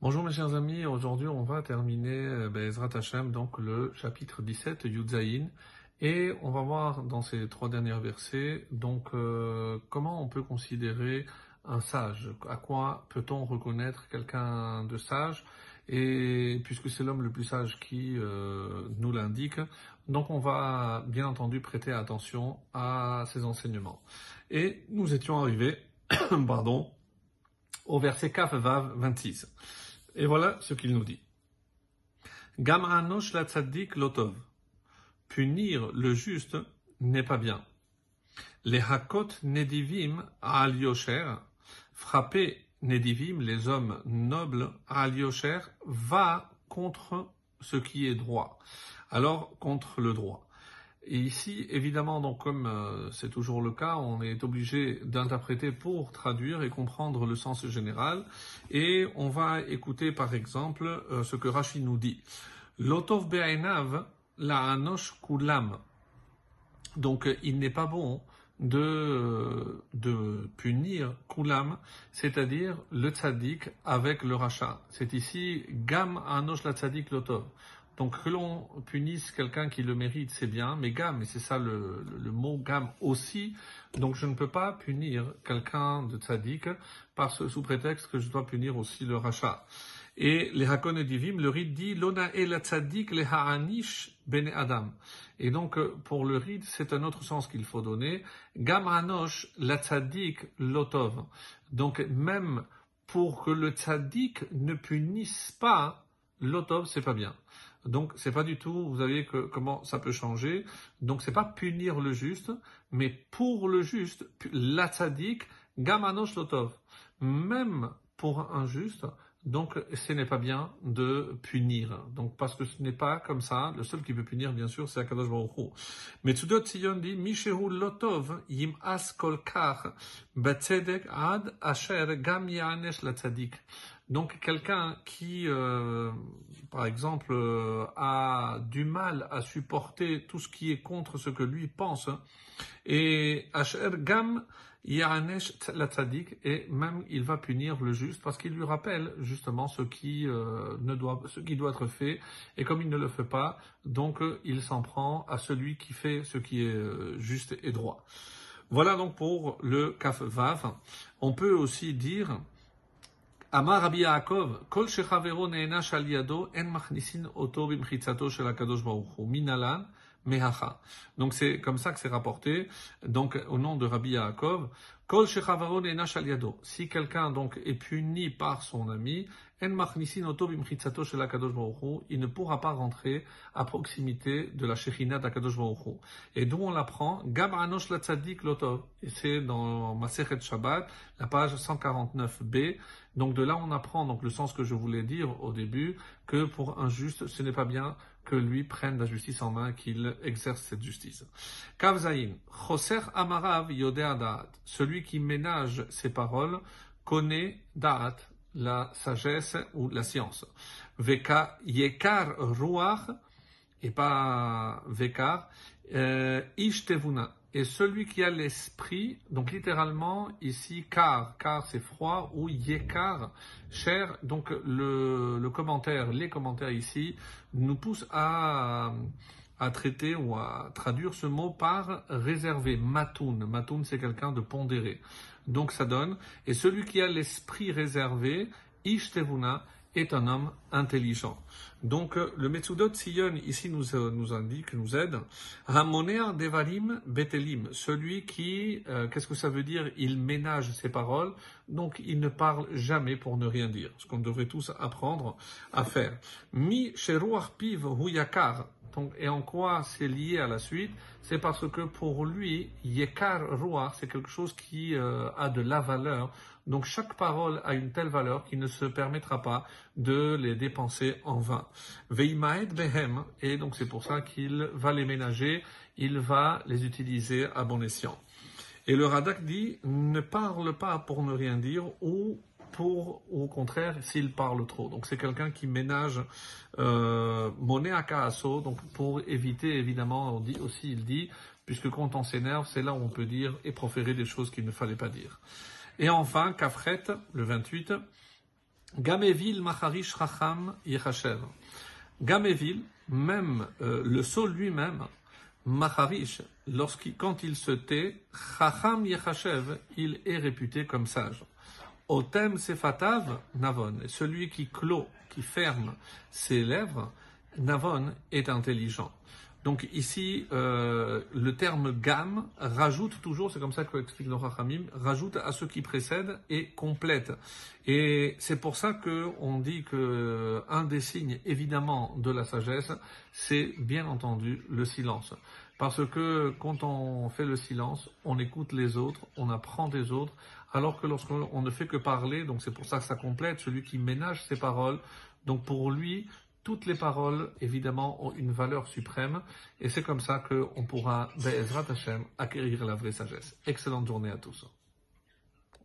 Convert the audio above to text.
Bonjour mes chers amis, aujourd'hui on va terminer euh, Bezrat Hashem, donc le chapitre 17 Yudzaïn, et on va voir dans ces trois derniers versets donc euh, comment on peut considérer un sage, à quoi peut-on reconnaître quelqu'un de sage, et puisque c'est l'homme le plus sage qui euh, nous l'indique, donc on va bien entendu prêter attention à ses enseignements. Et nous étions arrivés, pardon, au verset Kaf Vav 26. Et voilà ce qu'il nous dit. Gam anosh la tzaddik lotov. Punir le juste n'est pas bien. Les hakot nedivim al yosher. Frapper nedivim, les hommes nobles, al yosher, va contre ce qui est droit. Alors, contre le droit. Et ici, évidemment, donc comme euh, c'est toujours le cas, on est obligé d'interpréter pour traduire et comprendre le sens général. Et on va écouter par exemple euh, ce que Rachid nous dit. Lotov be'ainav la anosh kulam. Donc il n'est pas bon de, de punir kulam, c'est-à-dire le tzaddik avec le rachat. C'est ici gam anosh la tzaddik lotov. Donc que l'on punisse quelqu'un qui le mérite, c'est bien, mais gamme, et c'est ça le, le, mot gamme aussi, donc je ne peux pas punir quelqu'un de tzaddik parce, sous prétexte que je dois punir aussi le rachat. Et les Hakon et Divim, le rite dit Lona el tzaddik le ha'anish bene adam. Et donc, pour le rite, c'est un autre sens qu'il faut donner. Gam anosh la tzaddik lotov. Donc, même pour que le tzaddik ne punisse pas, lotov, c'est pas bien. Donc, c'est pas du tout, vous voyez que, comment ça peut changer. Donc, c'est pas punir le juste, mais pour le juste, la tzaddik, lotov. Même pour un juste, donc ce n'est pas bien de punir. Donc, parce que ce n'est pas comme ça, le seul qui peut punir, bien sûr, c'est Akadosh Baruch Hu. Mais Tzudot Tzion dit, Mishehu lotov yim as kol kach, betzedek ad asher gam yanesh la tzaddik. Donc quelqu'un qui, euh, par exemple, euh, a du mal à supporter tout ce qui est contre ce que lui pense, et Asher Gam la tzaddik, et même il va punir le juste parce qu'il lui rappelle justement ce qui euh, ne doit, ce qui doit être fait, et comme il ne le fait pas, donc il s'en prend à celui qui fait ce qui est juste et droit. Voilà donc pour le kaf vav. On peut aussi dire Amar Rabbi Yaakov, Kol shechavero ne'enash al yado, en machnisin oto bimchitzato shel HaKadosh Baruch Hu, minalan mehacha. Donc c'est comme ça que c'est rapporté, donc au nom de Rabbi Yaakov, Kol yado. Si quelqu'un donc est puni par son ami, en machnisin oto il ne pourra pas rentrer à proximité de la Shekhinah d'HaKadosh Baruch. Et d'où on l'apprend, Gab anosh la. Et c'est dans Masechet Shabbat, la page 149b, donc de là, on apprend donc le sens que je voulais dire au début, que pour un juste, ce n'est pas bien que lui prenne la justice en main, qu'il exerce cette justice. Kavzaïn, Choser Amarav Yodea Da'at, celui qui ménage ses paroles connaît Da'at, la sagesse ou la science. Veka Yekar Ruach, et pas Vekar, euh, Ishtevuna, et celui qui a l'esprit, donc littéralement ici car, car c'est froid, ou yekar, cher, donc le, commentaire, les commentaires ici nous poussent à, à traiter ou à traduire ce mot par réservé, matoun. Matoun c'est quelqu'un de pondéré. Donc ça donne, et celui qui a l'esprit réservé, ishtevuna, est un homme intelligent. Donc le Metsudot Sion ici nous, nous indique, nous aide. Ramoner Devarim Betelim, celui qui, euh, qu'est-ce que ça veut dire? Il ménage ses paroles, donc il ne parle jamais pour ne rien dire, ce qu'on devrait tous apprendre à faire. Mi Sheruach Piv Huyakar, donc, et en quoi c'est lié à la suite? C'est parce que pour lui, Yekar Ruach, c'est quelque chose qui euh, a de la valeur. Donc chaque parole a une telle valeur qu'il ne se permettra pas de les dépenser en vain. Veimaed Behem, et donc c'est pour ça qu'il va les ménager, il va les utiliser à bon escient. Et le Radak dit, ne parle pas pour ne rien dire, ou pour, au contraire, s'il parle trop. Donc c'est quelqu'un qui ménage euh, monnaie à donc pour éviter, évidemment, on dit aussi, il dit, puisque quand on s'énerve, c'est là où on peut dire et proférer des choses qu'il ne fallait pas dire. Et enfin, Kafret, le 28, Gamevil Macharish Racham Yechashev. Gamevil, même euh, le sol lui-même, Macharish, lorsqu'il, quand il se tait, Chacham Yechashev, il est réputé comme sage. Otem Sefatav, Navon. Celui qui clôt, qui ferme ses lèvres, Navon est intelligent. Donc ici, euh, le terme gamme rajoute toujours, c'est comme ça que explique rajoute à ce qui précède et complète. Et c'est pour ça que on dit que un des signes évidemment de la sagesse, c'est bien entendu le silence. Parce que quand on fait le silence, on écoute les autres, on apprend des autres, alors que lorsqu'on ne fait que parler, donc c'est pour ça que ça complète, celui qui ménage ses paroles, donc pour lui, toutes les paroles, évidemment, ont une valeur suprême, et c'est comme ça qu'on pourra, Be'ezrat Hashem, acquérir la vraie sagesse. Excellente journée à tous.